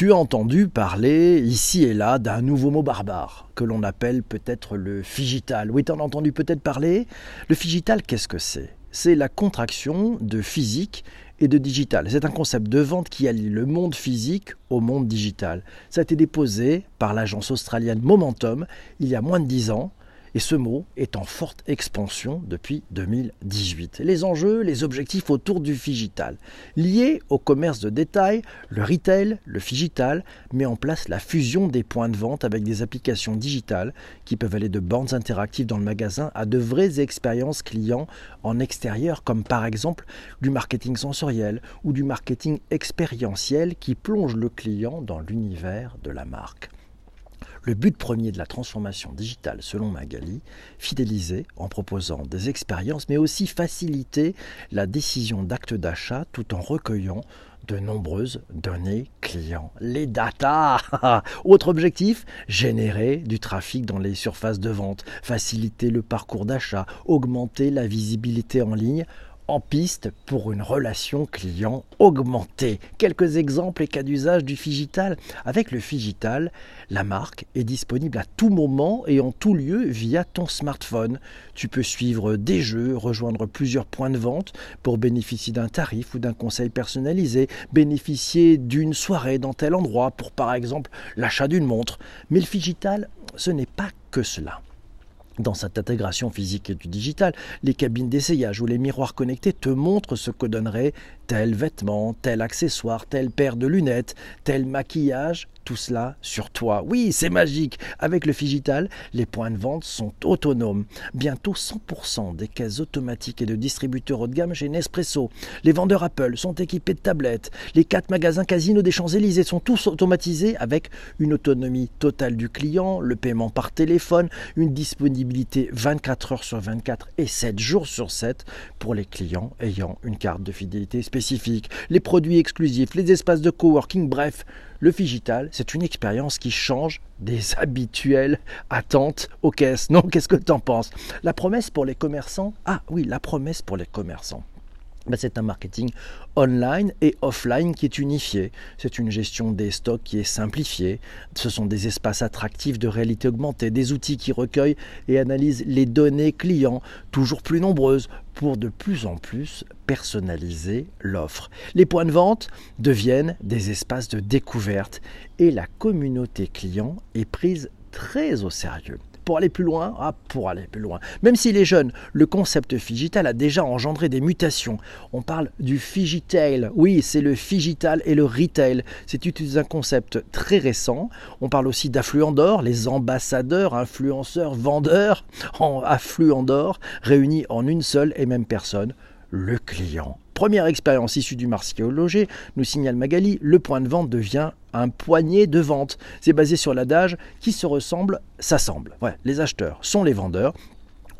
Tu as entendu parler ici et là d'un nouveau mot barbare que l'on appelle peut-être le figital. Oui, tu en as entendu peut-être parler? Le figital, qu'est-ce que c'est? C'est la contraction de physique et de digital. C'est un concept de vente qui allie le monde physique au monde digital. Ça a été déposé par l'agence australienne Momentum il y a moins de 10 ans et ce mot est en forte expansion depuis 2018. Les enjeux, les objectifs autour du figital. Liés au commerce de détail, le retail, le figital met en place la fusion des points de vente avec des applications digitales qui peuvent aller de bornes interactives dans le magasin à de vraies expériences clients en extérieur, comme par exemple du marketing sensoriel ou du marketing expérientiel qui plonge le client dans l'univers de la marque. Le but premier de la transformation digitale, selon Magali, fidéliser en proposant des expériences, mais aussi faciliter la décision d'acte d'achat tout en recueillant de nombreuses données clients. Les data Autre objectif, générer du trafic dans les surfaces de vente, faciliter le parcours d'achat, augmenter la visibilité en ligne piste pour une relation client augmentée. Quelques exemples et cas d'usage du Figital. Avec le Figital, la marque est disponible à tout moment et en tout lieu via ton smartphone. Tu peux suivre des jeux, rejoindre plusieurs points de vente pour bénéficier d'un tarif ou d'un conseil personnalisé, bénéficier d'une soirée dans tel endroit pour par exemple l'achat d'une montre. Mais le Figital, ce n'est pas que cela dans cette intégration physique et du digital, les cabines d'essayage ou les miroirs connectés te montrent ce que donnerait tel vêtement, tel accessoire, telle paire de lunettes, tel maquillage, tout cela sur toi. Oui, c'est magique. Avec le Figital, les points de vente sont autonomes. Bientôt 100% des caisses automatiques et de distributeurs haut de gamme chez Nespresso. Les vendeurs Apple sont équipés de tablettes. Les quatre magasins Casino des Champs-Élysées sont tous automatisés avec une autonomie totale du client, le paiement par téléphone, une disponibilité 24 heures sur 24 et 7 jours sur 7 pour les clients ayant une carte de fidélité spéciale les produits exclusifs, les espaces de coworking, bref, le Figital, c'est une expérience qui change des habituelles attentes aux caisses. Non, qu'est-ce que tu en penses? La promesse pour les commerçants? Ah oui, la promesse pour les commerçants. Ben, c'est un marketing online et offline qui est unifié. C'est une gestion des stocks qui est simplifiée. Ce sont des espaces attractifs de réalité augmentée, des outils qui recueillent et analysent les données clients, toujours plus nombreuses, pour de plus en plus personnaliser l'offre. Les points de vente deviennent des espaces de découverte et la communauté client est prise très au sérieux aller plus loin Ah, pour aller plus loin. Même s'il est jeune, le concept Figital a déjà engendré des mutations. On parle du Figitail. Oui, c'est le Figital et le Retail. C'est un concept très récent. On parle aussi d'affluent d'or, les ambassadeurs, influenceurs, vendeurs en affluent d'or, réunis en une seule et même personne, le client. Première expérience issue du martiologie, nous signale Magali, le point de vente devient un poignet de vente. C'est basé sur l'adage qui se ressemble s'assemble. Les acheteurs sont les vendeurs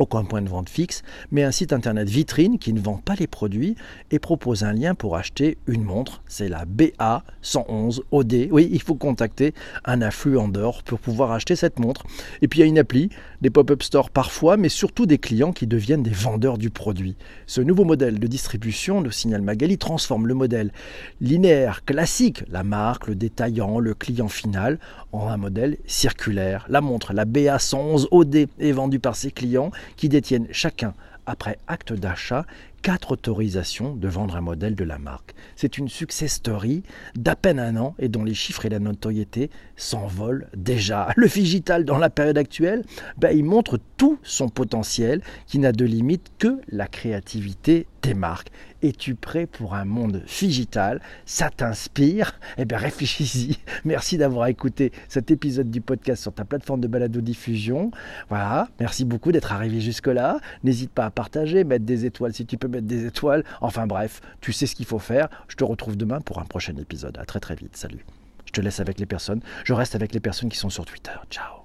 aucun point de vente fixe, mais un site internet vitrine qui ne vend pas les produits et propose un lien pour acheter une montre. C'est la BA111OD. Oui, il faut contacter un affluent d'or pour pouvoir acheter cette montre. Et puis il y a une appli, des pop-up stores parfois, mais surtout des clients qui deviennent des vendeurs du produit. Ce nouveau modèle de distribution, le signal Magali, transforme le modèle linéaire classique, la marque, le détaillant, le client final, en un modèle circulaire. La montre, la BA111OD, est vendue par ses clients qui détiennent chacun, après acte d'achat, quatre autorisations de vendre un modèle de la marque. C'est une success story d'à peine un an et dont les chiffres et la notoriété s'envolent déjà. Le Figital, dans la période actuelle, ben, il montre tout son potentiel qui n'a de limite que la créativité des marques. Es-tu prêt pour un monde digital? Ça t'inspire? Eh bien réfléchis-y. Merci d'avoir écouté cet épisode du podcast sur ta plateforme de balado-diffusion. Voilà, merci beaucoup d'être arrivé jusque-là. N'hésite pas à partager, mettre des étoiles si tu peux mettre des étoiles. Enfin bref, tu sais ce qu'il faut faire. Je te retrouve demain pour un prochain épisode. À très très vite. Salut. Je te laisse avec les personnes. Je reste avec les personnes qui sont sur Twitter. Ciao.